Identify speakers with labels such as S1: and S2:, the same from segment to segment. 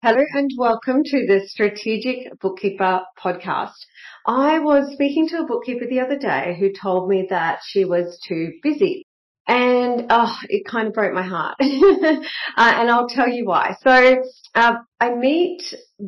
S1: Hello and welcome to the Strategic Bookkeeper podcast. I was speaking to a bookkeeper the other day who told me that she was too busy and oh, it kind of broke my heart. uh, and I'll tell you why. So uh, I meet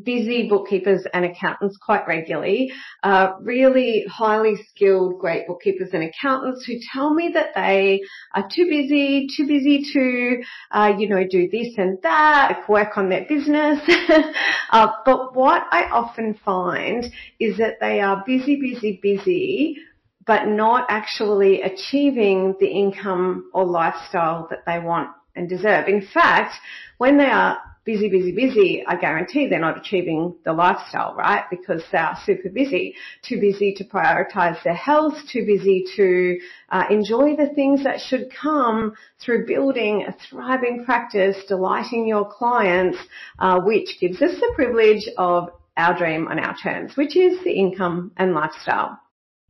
S1: busy bookkeepers and accountants quite regularly, uh, really highly skilled, great bookkeepers and accountants who tell me that they are too busy, too busy to, uh, you know, do this and that, work on their business. Uh, but what I often find is that they are busy, busy, busy but not actually achieving the income or lifestyle that they want and deserve. In fact, when they are busy, busy, busy, I guarantee they're not achieving the lifestyle, right? Because they are super busy, too busy to prioritize their health, too busy to uh, enjoy the things that should come through building a thriving practice, delighting your clients, uh, which gives us the privilege of our dream on our terms, which is the income and lifestyle.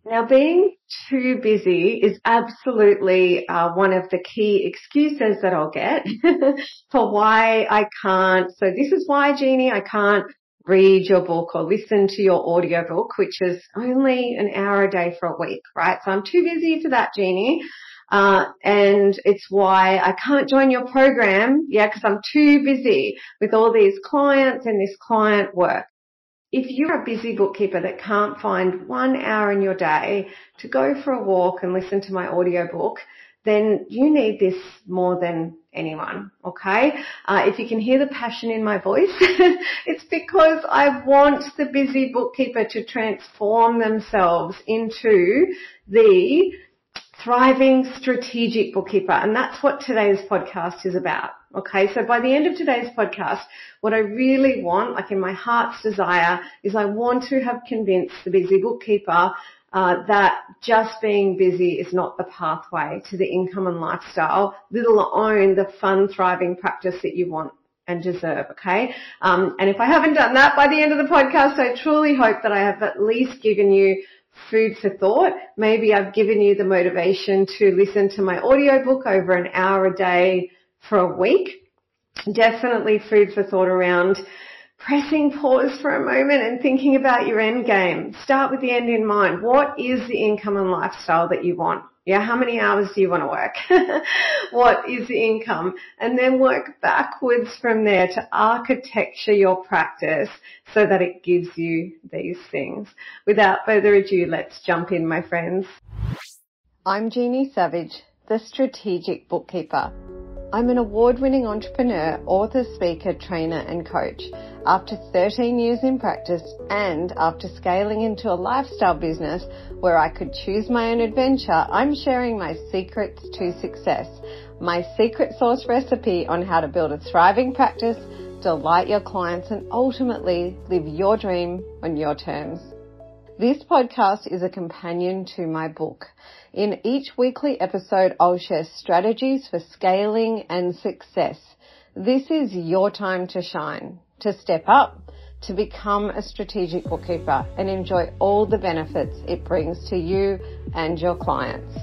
S1: Now, being too busy is absolutely uh, one of the key excuses that I'll get for why I can't. So this is why, Jeannie, I can't read your book or listen to your audiobook, which is only an hour a day for a week, right? So I'm too busy for that, Jeannie. Uh, and it's why I can't join your program, yeah, because I'm too busy with all these clients and this client work if you're a busy bookkeeper that can't find one hour in your day to go for a walk and listen to my audiobook, then you need this more than anyone, okay? Uh, if you can hear the passion in my voice, it's because I want the busy bookkeeper to transform themselves into the thriving strategic bookkeeper. And that's what today's podcast is about. Okay. So by the end of today's podcast, what I really want, like in my heart's desire, is I want to have convinced the busy bookkeeper uh, that just being busy is not the pathway to the income and lifestyle, let alone the fun, thriving practice that you want and deserve. Okay. Um, and if I haven't done that by the end of the podcast, I truly hope that I have at least given you food for thought. Maybe I've given you the motivation to listen to my audiobook over an hour a day for a week. Definitely food for thought around pressing pause for a moment and thinking about your end game. Start with the end in mind. What is the income and lifestyle that you want? Yeah, how many hours do you want to work? what is the income? And then work backwards from there to architecture your practice so that it gives you these things. Without further ado, let's jump in, my friends. I'm Jeannie Savage, the strategic bookkeeper. I'm an award-winning entrepreneur, author, speaker, trainer and coach. After 13 years in practice and after scaling into a lifestyle business where I could choose my own adventure, I'm sharing my secrets to success, my secret sauce recipe on how to build a thriving practice, delight your clients and ultimately live your dream on your terms. This podcast is a companion to my book. In each weekly episode, I'll share strategies for scaling and success. This is your time to shine, to step up, to become a strategic bookkeeper and enjoy all the benefits it brings to you and your clients.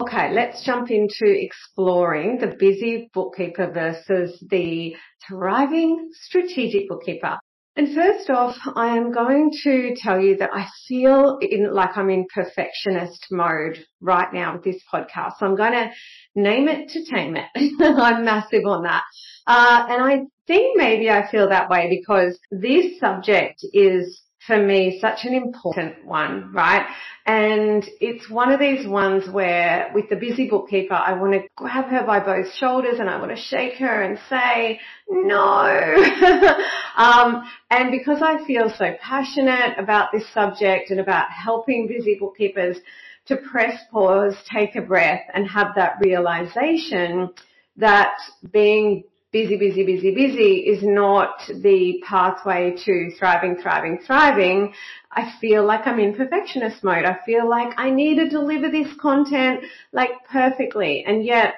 S1: Okay, let's jump into exploring the busy bookkeeper versus the thriving strategic bookkeeper. And first off, I am going to tell you that I feel in, like I'm in perfectionist mode right now with this podcast. So I'm going to name it to tame it. I'm massive on that. Uh, and I think maybe I feel that way because this subject is for me such an important one, right? And it's one of these ones where with the busy bookkeeper, I want to grab her by both shoulders and I want to shake her and say, no. um, and because I feel so passionate about this subject and about helping busy bookkeepers to press pause, take a breath and have that realization that being busy, busy, busy, busy is not the pathway to thriving, thriving, thriving, I feel like I'm in perfectionist mode. I feel like I need to deliver this content like perfectly. And yet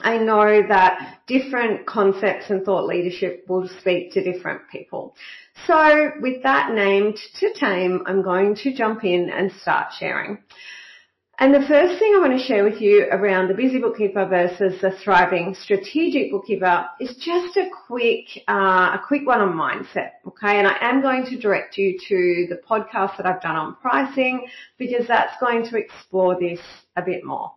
S1: I know that different concepts and thought leadership will speak to different people. So with that named to tame, I'm going to jump in and start sharing. And the first thing I want to share with you around the busy bookkeeper versus the thriving strategic bookkeeper is just a quick, uh, a quick one on mindset. Okay. And I am going to direct you to the podcast that I've done on pricing because that's going to explore this a bit more.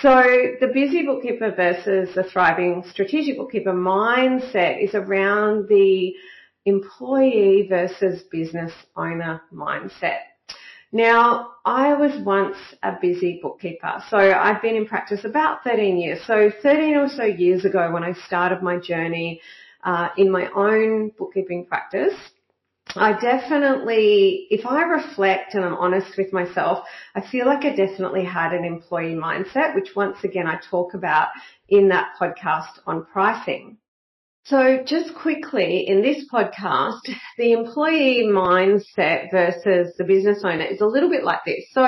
S1: So the busy bookkeeper versus the thriving strategic bookkeeper mindset is around the employee versus business owner mindset. Now, I was once a busy bookkeeper. So I've been in practice about 13 years. So 13 or so years ago when I started my journey uh, in my own bookkeeping practice, I definitely, if I reflect and I'm honest with myself, I feel like I definitely had an employee mindset, which once again I talk about in that podcast on pricing. So just quickly in this podcast, the employee mindset versus the business owner is a little bit like this. So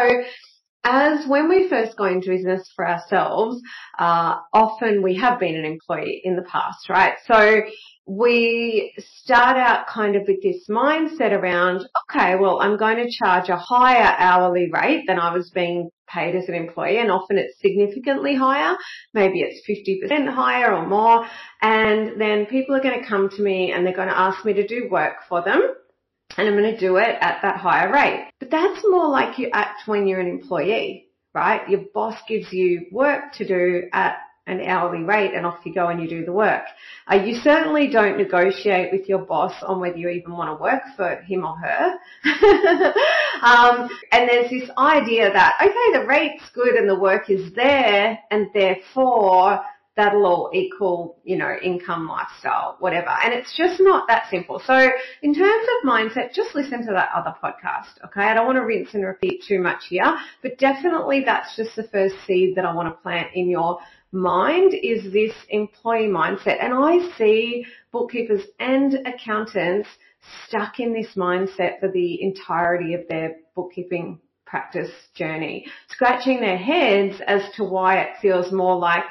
S1: as when we first go into business for ourselves, uh, often we have been an employee in the past, right? So we start out kind of with this mindset around, okay, well, I'm going to charge a higher hourly rate than I was being paid as an employee and often it's significantly higher. Maybe it's 50% higher or more. And then people are going to come to me and they're going to ask me to do work for them and I'm going to do it at that higher rate. But that's more like you act when you're an employee, right? Your boss gives you work to do at an hourly rate and off you go and you do the work. Uh, you certainly don't negotiate with your boss on whether you even want to work for him or her. um, and there's this idea that, okay, the rate's good and the work is there and therefore that'll all equal, you know, income, lifestyle, whatever. And it's just not that simple. So in terms of mindset, just listen to that other podcast. Okay. I don't want to rinse and repeat too much here, but definitely that's just the first seed that I want to plant in your mind is this employee mindset. And I see bookkeepers and accountants stuck in this mindset for the entirety of their bookkeeping practice journey, scratching their heads as to why it feels more like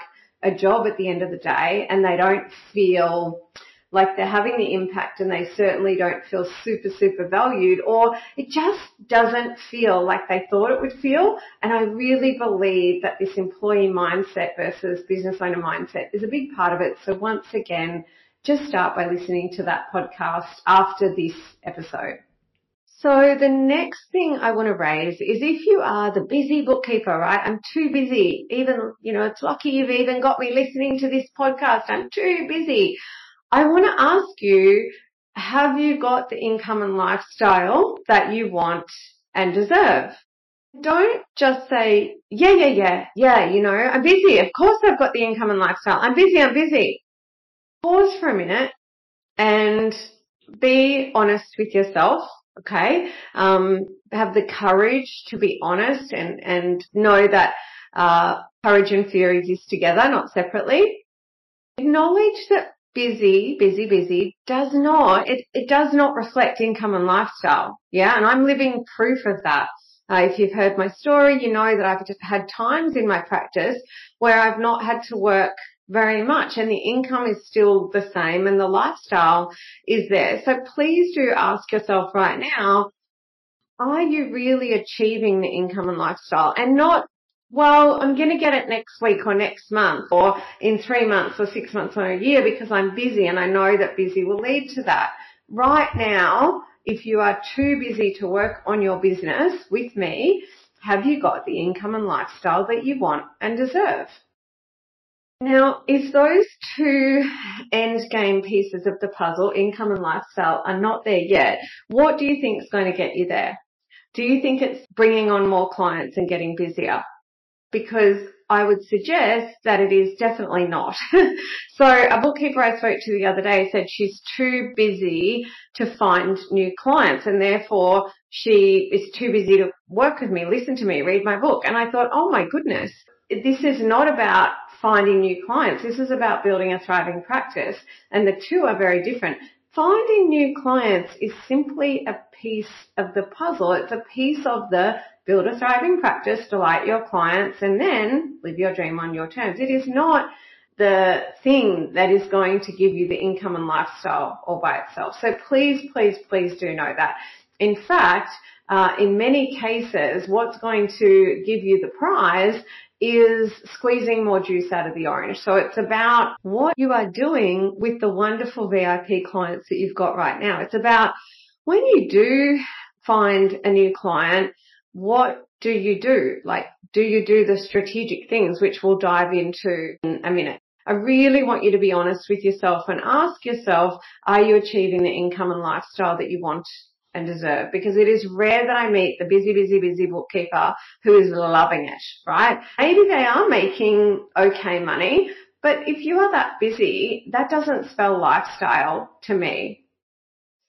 S1: a job at the end of the day and they don't feel like they're having the impact and they certainly don't feel super, super valued or it just doesn't feel like they thought it would feel. And I really believe that this employee mindset versus business owner mindset is a big part of it. So once again, just start by listening to that podcast after this episode. So the next thing I want to raise is if you are the busy bookkeeper, right? I'm too busy. Even, you know, it's lucky you've even got me listening to this podcast. I'm too busy. I want to ask you, have you got the income and lifestyle that you want and deserve? Don't just say, yeah, yeah, yeah, yeah, you know, I'm busy. Of course I've got the income and lifestyle. I'm busy, I'm busy. Pause for a minute and be honest with yourself Okay. Um, have the courage to be honest and, and know that, uh, courage and fear exist together, not separately. Acknowledge that busy, busy, busy does not, it, it does not reflect income and lifestyle. Yeah. And I'm living proof of that. Uh, if you've heard my story, you know that I've just had times in my practice where I've not had to work very much and the income is still the same and the lifestyle is there. So please do ask yourself right now, are you really achieving the income and lifestyle and not well, I'm going to get it next week or next month or in three months or six months or a year because I'm busy and I know that busy will lead to that. Right now, if you are too busy to work on your business with me, have you got the income and lifestyle that you want and deserve? Now, if those two end game pieces of the puzzle, income and lifestyle, are not there yet, what do you think is going to get you there? Do you think it's bringing on more clients and getting busier? Because I would suggest that it is definitely not. so a bookkeeper I spoke to the other day said she's too busy to find new clients and therefore she is too busy to work with me, listen to me, read my book. And I thought, oh my goodness, this is not about finding new clients. This is about building a thriving practice and the two are very different. Finding new clients is simply a piece of the puzzle. It's a piece of the build a thriving practice, delight your clients and then live your dream on your terms. It is not the thing that is going to give you the income and lifestyle all by itself. So please, please, please do know that. In fact, uh, in many cases, what's going to give you the prize is squeezing more juice out of the orange. So it's about what you are doing with the wonderful VIP clients that you've got right now. It's about when you do find a new client, what do you do? Like, do you do the strategic things, which we'll dive into in a minute? I really want you to be honest with yourself and ask yourself, are you achieving the income and lifestyle that you want and deserve because it is rare that I meet the busy, busy, busy bookkeeper who is loving it, right? Maybe they are making okay money, but if you are that busy, that doesn't spell lifestyle to me.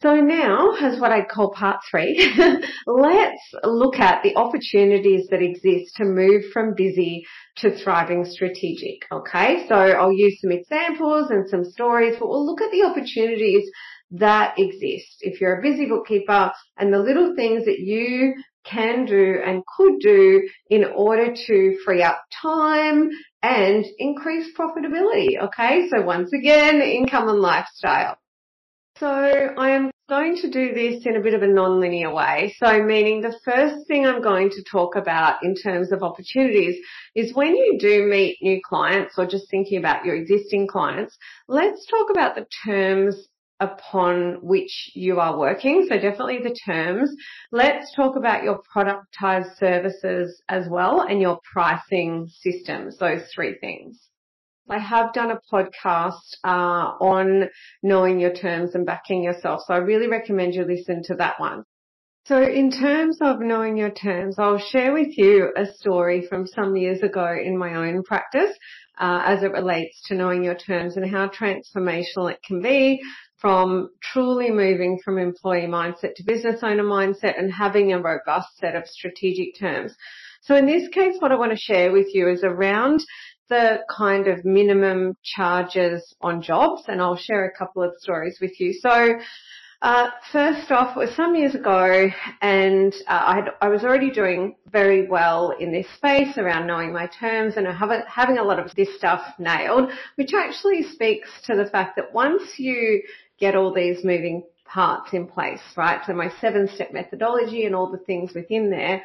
S1: So now, as what I call part three, let's look at the opportunities that exist to move from busy to thriving strategic. Okay, so I'll use some examples and some stories, but we'll look at the opportunities that exist. If you're a busy bookkeeper and the little things that you can do and could do in order to free up time and increase profitability. Okay. So once again, income and lifestyle. So I am going to do this in a bit of a non-linear way. So meaning the first thing I'm going to talk about in terms of opportunities is when you do meet new clients or just thinking about your existing clients, let's talk about the terms upon which you are working. So definitely the terms. Let's talk about your productized services as well and your pricing systems, those three things. I have done a podcast uh, on knowing your terms and backing yourself. So I really recommend you listen to that one. So in terms of knowing your terms, I'll share with you a story from some years ago in my own practice uh, as it relates to knowing your terms and how transformational it can be from truly moving from employee mindset to business owner mindset and having a robust set of strategic terms. So in this case, what I want to share with you is around the kind of minimum charges on jobs and I'll share a couple of stories with you. So uh, first off, it was some years ago, and uh, I, had, I, was already doing very well in this space around knowing my terms and having a lot of this stuff nailed, which actually speaks to the fact that once you get all these moving parts in place, right? So my seven step methodology and all the things within there,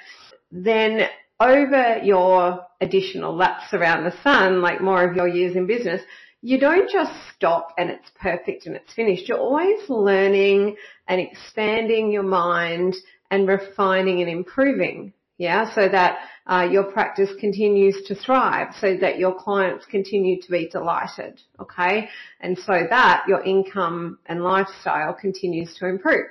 S1: then over your additional laps around the sun, like more of your years in business, you don't just stop and it's perfect and it's finished. You're always learning and expanding your mind and refining and improving. Yeah, so that uh, your practice continues to thrive, so that your clients continue to be delighted. Okay, and so that your income and lifestyle continues to improve.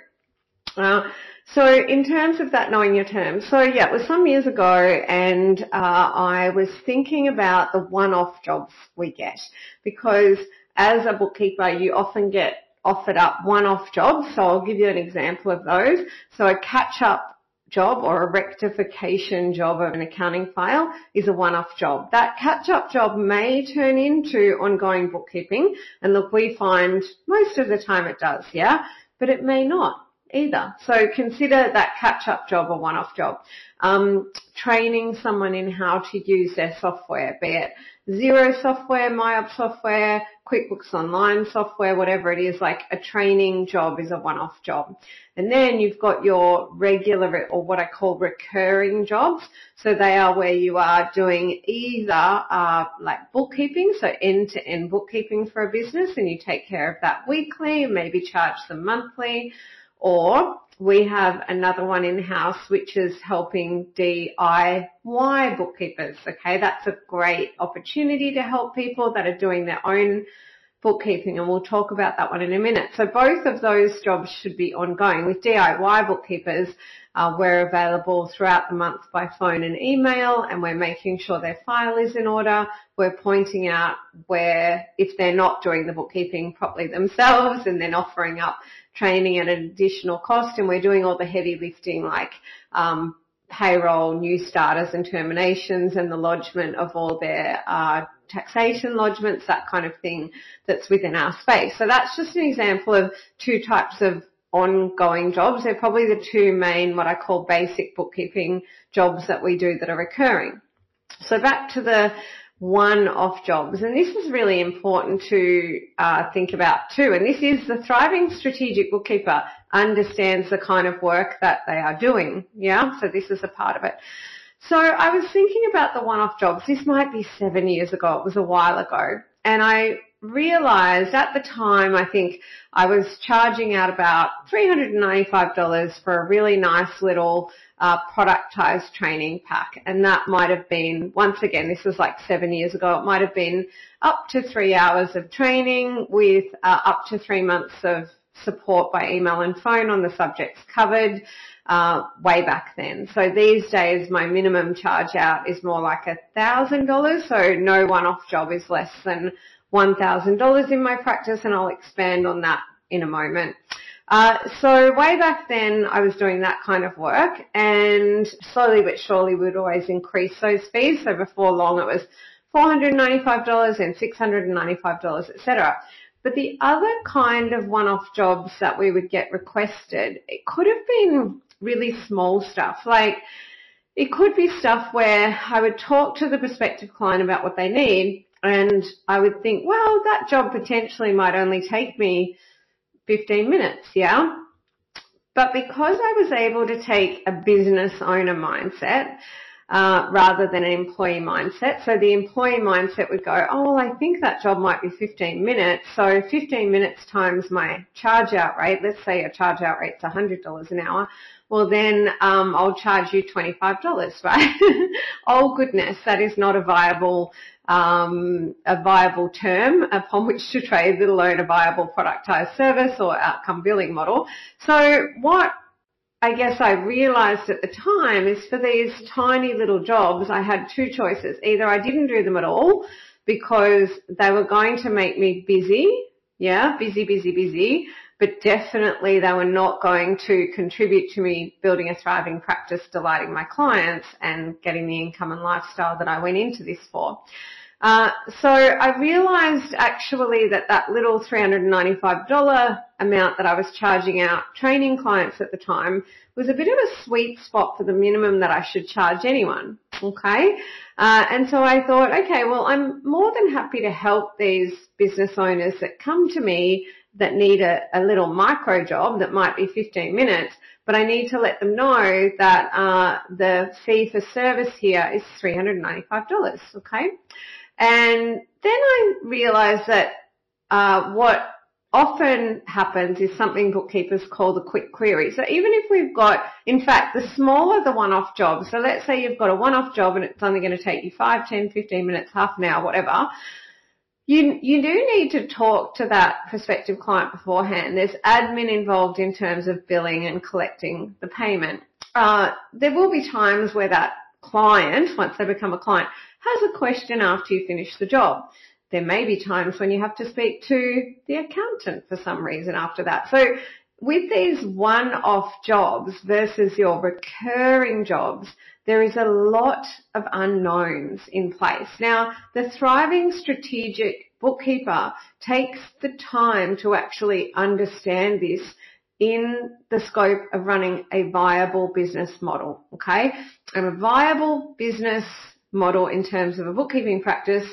S1: Uh, so in terms of that knowing your terms, so yeah, it was some years ago and uh, I was thinking about the one-off jobs we get because as a bookkeeper you often get offered up one-off jobs. So I'll give you an example of those. So a catch-up job or a rectification job of an accounting file is a one-off job. That catch-up job may turn into ongoing bookkeeping and look, we find most of the time it does, yeah, but it may not either. So consider that catch-up job a one-off job. Um, training someone in how to use their software, be it Xero software, MyOb software, QuickBooks Online software, whatever it is, like a training job is a one-off job. And then you've got your regular or what I call recurring jobs. So they are where you are doing either uh, like bookkeeping, so end-to-end bookkeeping for a business and you take care of that weekly maybe charge them monthly or we have another one in-house which is helping DIY bookkeepers. Okay, that's a great opportunity to help people that are doing their own bookkeeping and we'll talk about that one in a minute. So both of those jobs should be ongoing. With DIY bookkeepers, uh, we're available throughout the month by phone and email and we're making sure their file is in order. We're pointing out where, if they're not doing the bookkeeping properly themselves and then offering up training at an additional cost and we're doing all the heavy lifting like um, payroll, new starters and terminations and the lodgement of all their uh, taxation lodgements, that kind of thing that's within our space. So that's just an example of two types of ongoing jobs. They're probably the two main, what I call basic bookkeeping jobs that we do that are recurring. So back to the one-off jobs. And this is really important to uh, think about too. And this is the thriving strategic bookkeeper understands the kind of work that they are doing. Yeah. So this is a part of it. So I was thinking about the one-off jobs. This might be seven years ago. It was a while ago. And I realized at the time, I think I was charging out about $395 for a really nice little uh, productized training pack. And that might have been, once again, this was like seven years ago, it might have been up to three hours of training with uh, up to three months of support by email and phone on the subjects covered uh, way back then. So these days my minimum charge out is more like a thousand dollars. So no one-off job is less than $1,000 in my practice and I'll expand on that in a moment. Uh, so way back then I was doing that kind of work and slowly but surely we'd always increase those fees. So before long it was $495 and $695, etc. But the other kind of one-off jobs that we would get requested, it could have been really small stuff. Like it could be stuff where I would talk to the prospective client about what they need and I would think, well, that job potentially might only take me 15 minutes, yeah? But because I was able to take a business owner mindset, uh, rather than an employee mindset. So the employee mindset would go, oh, well, I think that job might be 15 minutes. So 15 minutes times my charge out rate, let's say a charge out rate's $100 an hour well then um, I'll charge you $25, right? oh goodness, that is not a viable um, a viable term upon which to trade, let alone a viable productized service or outcome billing model. So what I guess I realized at the time is for these tiny little jobs, I had two choices. Either I didn't do them at all because they were going to make me busy, yeah, busy, busy, busy, but definitely they were not going to contribute to me building a thriving practice, delighting my clients and getting the income and lifestyle that I went into this for. Uh, so I realized actually that that little $395 amount that I was charging out training clients at the time was a bit of a sweet spot for the minimum that I should charge anyone. Okay. Uh, and so I thought, okay, well, I'm more than happy to help these business owners that come to me that need a, a little micro job that might be 15 minutes, but I need to let them know that uh, the fee for service here is $395. Okay, and then I realised that uh, what often happens is something bookkeepers call the quick query. So even if we've got, in fact, the smaller the one-off job, so let's say you've got a one-off job and it's only going to take you 5, 10, 15 minutes, half an hour, whatever, you, you do need to talk to that prospective client beforehand. There's admin involved in terms of billing and collecting the payment. Uh, there will be times where that client, once they become a client, has a question after you finish the job. There may be times when you have to speak to the accountant for some reason after that. So with these one-off jobs versus your recurring jobs, there is a lot of unknowns in place. Now, the thriving strategic bookkeeper takes the time to actually understand this in the scope of running a viable business model. Okay. And a viable business model in terms of a bookkeeping practice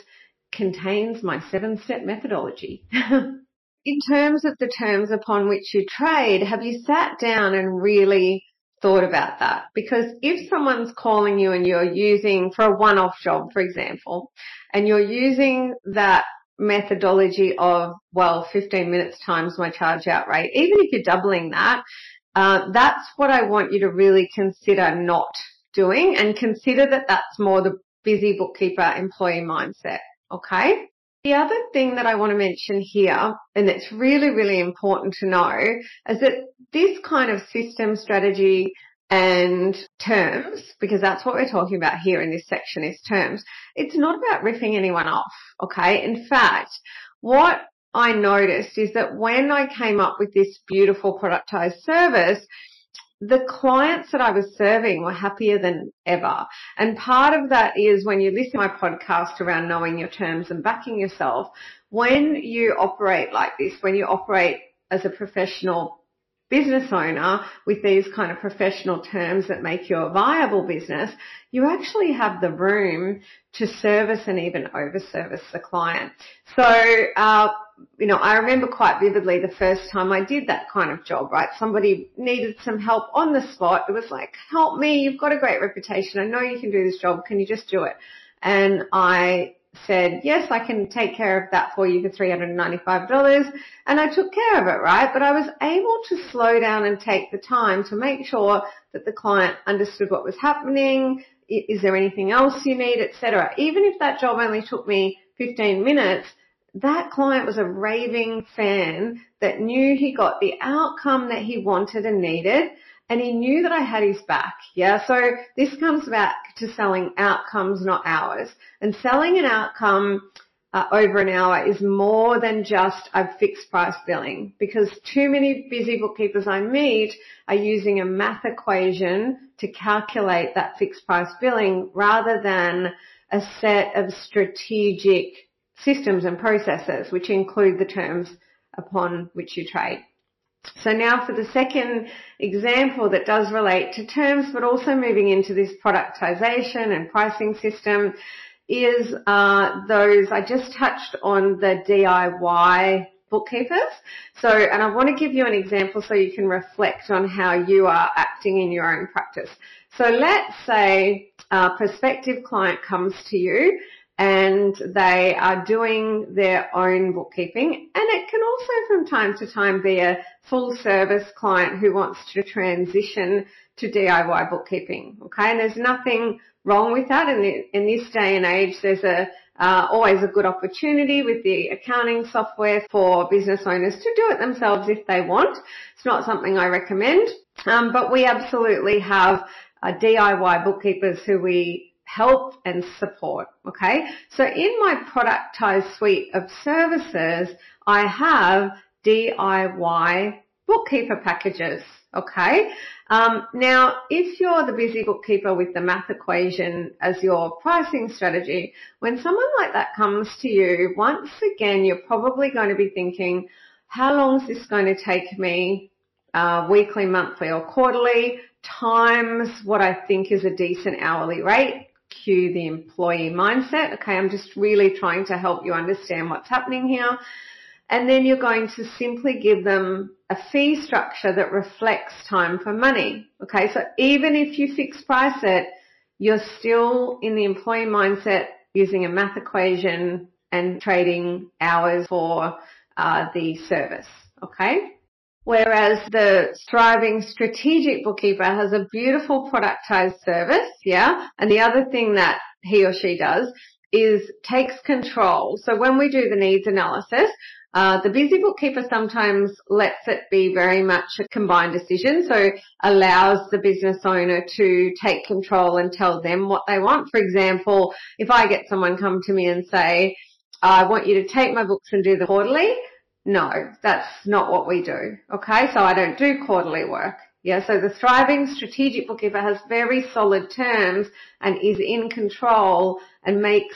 S1: contains my seven step methodology. in terms of the terms upon which you trade, have you sat down and really thought about that? Because if someone's calling you and you're using for a one-off job, for example, and you're using that methodology of, well, 15 minutes times my charge out rate, even if you're doubling that, uh, that's what I want you to really consider not doing and consider that that's more the busy bookkeeper employee mindset. Okay. The other thing that I want to mention here, and it's really, really important to know, is that this kind of system strategy and terms, because that's what we're talking about here in this section is terms, it's not about ripping anyone off, okay? In fact, what I noticed is that when I came up with this beautiful productized service, the clients that I was serving were happier than ever. And part of that is when you listen to my podcast around knowing your terms and backing yourself, when you operate like this, when you operate as a professional business owner with these kind of professional terms that make you a viable business, you actually have the room to service and even over service the client. So, uh, you know, I remember quite vividly the first time I did that kind of job, right? Somebody needed some help on the spot. It was like, help me, you've got a great reputation. I know you can do this job. Can you just do it? And I said, yes, I can take care of that for you for $395. And I took care of it, right? But I was able to slow down and take the time to make sure that the client understood what was happening. Is there anything else you need, etc. Even if that job only took me 15 minutes, that client was a raving fan that knew he got the outcome that he wanted and needed and he knew that I had his back. Yeah. So this comes back to selling outcomes, not hours. And selling an outcome uh, over an hour is more than just a fixed price billing because too many busy bookkeepers I meet are using a math equation to calculate that fixed price billing rather than a set of strategic systems and processes which include the terms upon which you trade. So now for the second example that does relate to terms, but also moving into this productization and pricing system is uh, those, I just touched on the DIY bookkeepers. So, and I want to give you an example so you can reflect on how you are acting in your own practice. So let's say a prospective client comes to you and they are doing their own bookkeeping and it can also from time to time be a full service client who wants to transition to DIY bookkeeping. Okay, and there's nothing wrong with that. And in this day and age, there's a uh, always a good opportunity with the accounting software for business owners to do it themselves if they want. It's not something I recommend, um, but we absolutely have uh, DIY bookkeepers who we help and support. Okay. So in my productized suite of services, I have DIY bookkeeper packages. Okay. Um, now, if you're the busy bookkeeper with the math equation as your pricing strategy, when someone like that comes to you, once again, you're probably going to be thinking, how long is this going to take me? Uh, weekly, monthly or quarterly times what I think is a decent hourly rate cue the employee mindset. Okay, I'm just really trying to help you understand what's happening here. And then you're going to simply give them a fee structure that reflects time for money. Okay, so even if you fix price it, you're still in the employee mindset using a math equation and trading hours for uh, the service. Okay. Whereas the thriving strategic bookkeeper has a beautiful productized service, yeah. And the other thing that he or she does is takes control. So when we do the needs analysis, uh, the busy bookkeeper sometimes lets it be very much a combined decision, so allows the business owner to take control and tell them what they want. For example, if I get someone come to me and say, I want you to take my books and do the quarterly, no, that's not what we do. Okay, so I don't do quarterly work. Yeah, so the thriving strategic bookkeeper has very solid terms and is in control and makes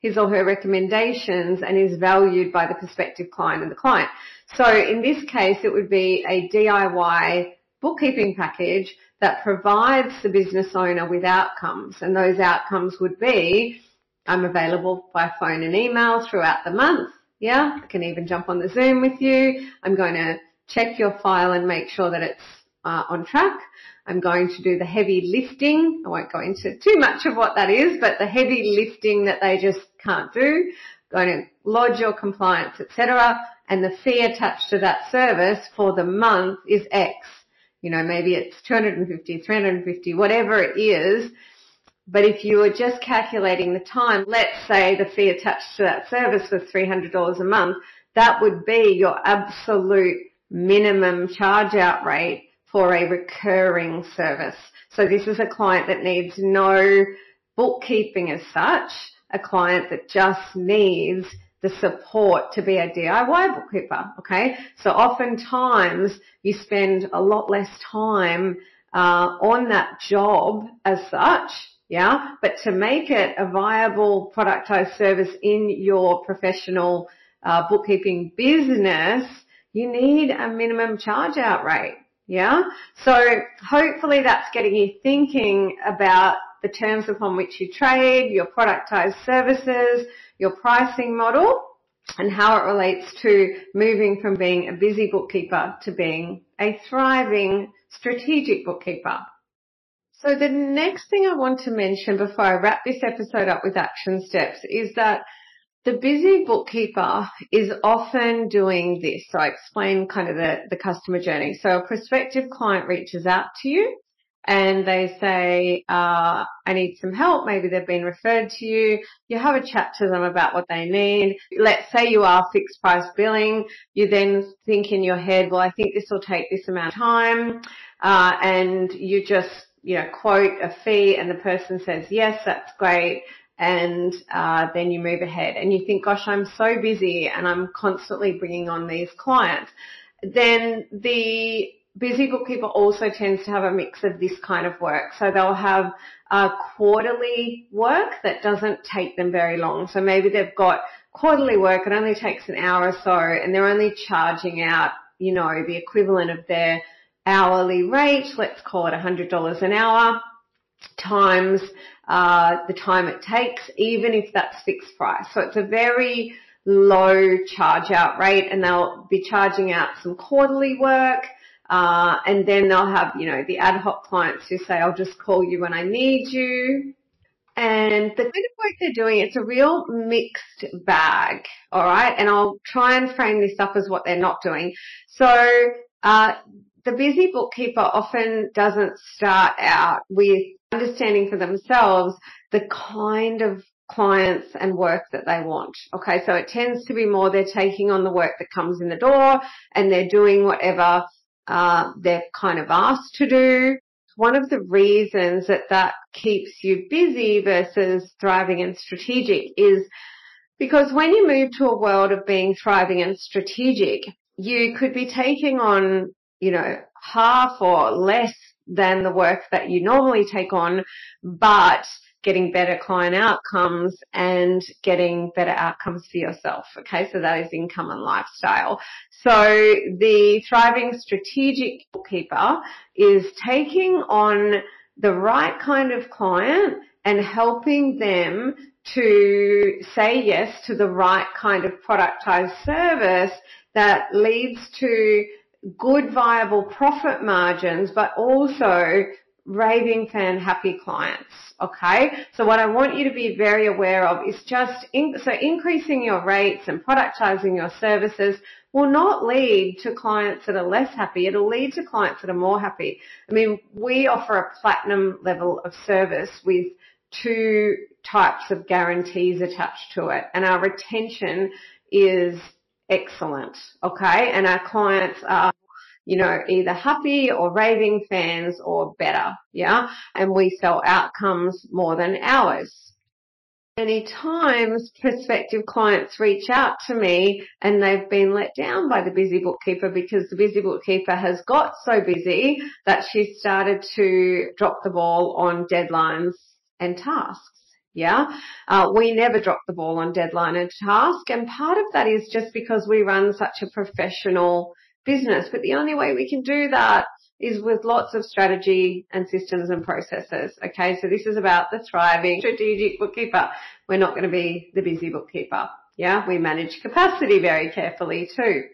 S1: his or her recommendations and is valued by the prospective client and the client. So in this case, it would be a DIY bookkeeping package that provides the business owner with outcomes and those outcomes would be I'm available by phone and email throughout the month. Yeah, I can even jump on the Zoom with you. I'm going to check your file and make sure that it's uh, on track. I'm going to do the heavy lifting. I won't go into too much of what that is, but the heavy lifting that they just can't do. Going to lodge your compliance, etc. And the fee attached to that service for the month is X. You know, maybe it's 250, 350, whatever it is. But if you were just calculating the time, let's say the fee attached to that service was $300 a month, that would be your absolute minimum charge out rate for a recurring service. So this is a client that needs no bookkeeping as such, a client that just needs the support to be a DIY bookkeeper. Okay. So oftentimes you spend a lot less time uh, on that job as such yeah, but to make it a viable productized service in your professional uh, bookkeeping business, you need a minimum charge out rate. Yeah. So hopefully that's getting you thinking about the terms upon which you trade, your productized services, your pricing model, and how it relates to moving from being a busy bookkeeper to being a thriving strategic bookkeeper. So the next thing I want to mention before I wrap this episode up with action steps is that the busy bookkeeper is often doing this. So I explain kind of the, the customer journey. So a prospective client reaches out to you and they say, uh, I need some help. Maybe they've been referred to you. You have a chat to them about what they need. Let's say you are fixed price billing. You then think in your head, well, I think this will take this amount of time. Uh, and you just, you know, quote a fee and the person says, yes, that's great. And, uh, then you move ahead and you think, gosh, I'm so busy and I'm constantly bringing on these clients. Then the busy bookkeeper also tends to have a mix of this kind of work. So they'll have quarterly work that doesn't take them very long. So maybe they've got quarterly work, it only takes an hour or so and they're only charging out, you know, the equivalent of their hourly rate, let's call it $100 an hour times uh, the time it takes, even if that's fixed price. So it's a very low charge out rate and they'll be charging out some quarterly work uh, and then they'll have, you know, the ad hoc clients who say, I'll just call you when I need you. And the kind of work they're doing, it's a real mixed bag. All right. And I'll try and frame this up as what they're not doing. So, uh, the busy bookkeeper often doesn't start out with understanding for themselves the kind of clients and work that they want. Okay, so it tends to be more they're taking on the work that comes in the door and they're doing whatever uh, they're kind of asked to do. One of the reasons that that keeps you busy versus thriving and strategic is because when you move to a world of being thriving and strategic, you could be taking on, you know, half or less than the work that you normally take on, but getting better client outcomes and getting better outcomes for yourself. Okay, so that is income and lifestyle. So the thriving strategic bookkeeper is taking on the right kind of client and helping them to say yes to the right kind of productized service that leads to good viable profit margins, but also raving fan happy clients. Okay. So what I want you to be very aware of is just, in, so increasing your rates and productizing your services will not lead to clients that are less happy. It'll lead to clients that are more happy. I mean, we offer a platinum level of service with two types of guarantees attached to it and our retention is excellent. Okay. And our clients are you know, either happy or raving fans or better. Yeah. And we sell outcomes more than hours. Many times prospective clients reach out to me and they've been let down by the busy bookkeeper because the busy bookkeeper has got so busy that she started to drop the ball on deadlines and tasks. Yeah. Uh, we never drop the ball on deadline and task. And part of that is just because we run such a professional business. But the only way we can do that is with lots of strategy and systems and processes. Okay. So this is about the thriving strategic bookkeeper. We're not going to be the busy bookkeeper. Yeah. We manage capacity very carefully too.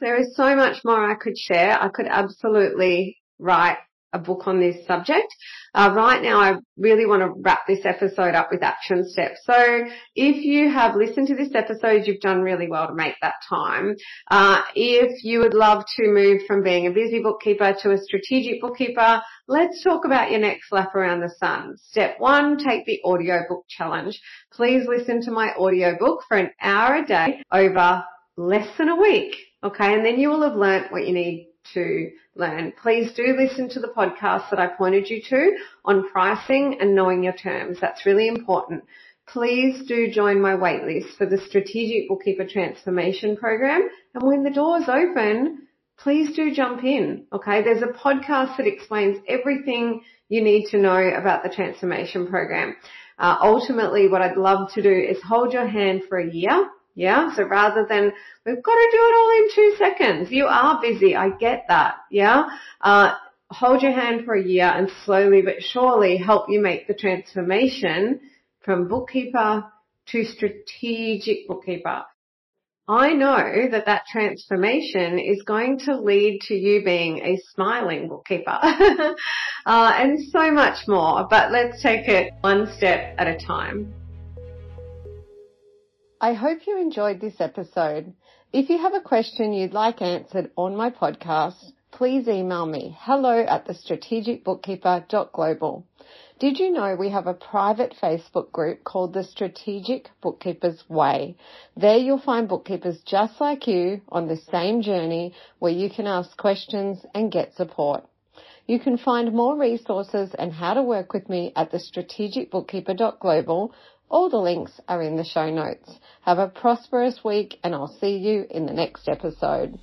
S1: There is so much more I could share. I could absolutely write a book on this subject. Uh, right now, I really want to wrap this episode up with action steps. So if you have listened to this episode, you've done really well to make that time. Uh, if you would love to move from being a busy bookkeeper to a strategic bookkeeper, let's talk about your next lap around the sun. Step one, take the audiobook challenge. Please listen to my audiobook for an hour a day over less than a week. Okay. And then you will have learnt what you need to learn. Please do listen to the podcast that I pointed you to on pricing and knowing your terms. That's really important. Please do join my waitlist for the Strategic Bookkeeper Transformation Program. And when the doors open, please do jump in. Okay. There's a podcast that explains everything you need to know about the transformation program. Uh, ultimately, what I'd love to do is hold your hand for a year yeah. So rather than we've got to do it all in two seconds. You are busy. I get that. Yeah. Uh, hold your hand for a year and slowly but surely help you make the transformation from bookkeeper to strategic bookkeeper. I know that that transformation is going to lead to you being a smiling bookkeeper uh, and so much more. But let's take it one step at a time. I hope you enjoyed this episode. If you have a question you'd like answered on my podcast, please email me hello at the strategicbookkeeper.global. Did you know we have a private Facebook group called the Strategic Bookkeepers Way? There you'll find bookkeepers just like you on the same journey where you can ask questions and get support. You can find more resources and how to work with me at the strategicbookkeeper.global. All the links are in the show notes. Have a prosperous week and I'll see you in the next episode.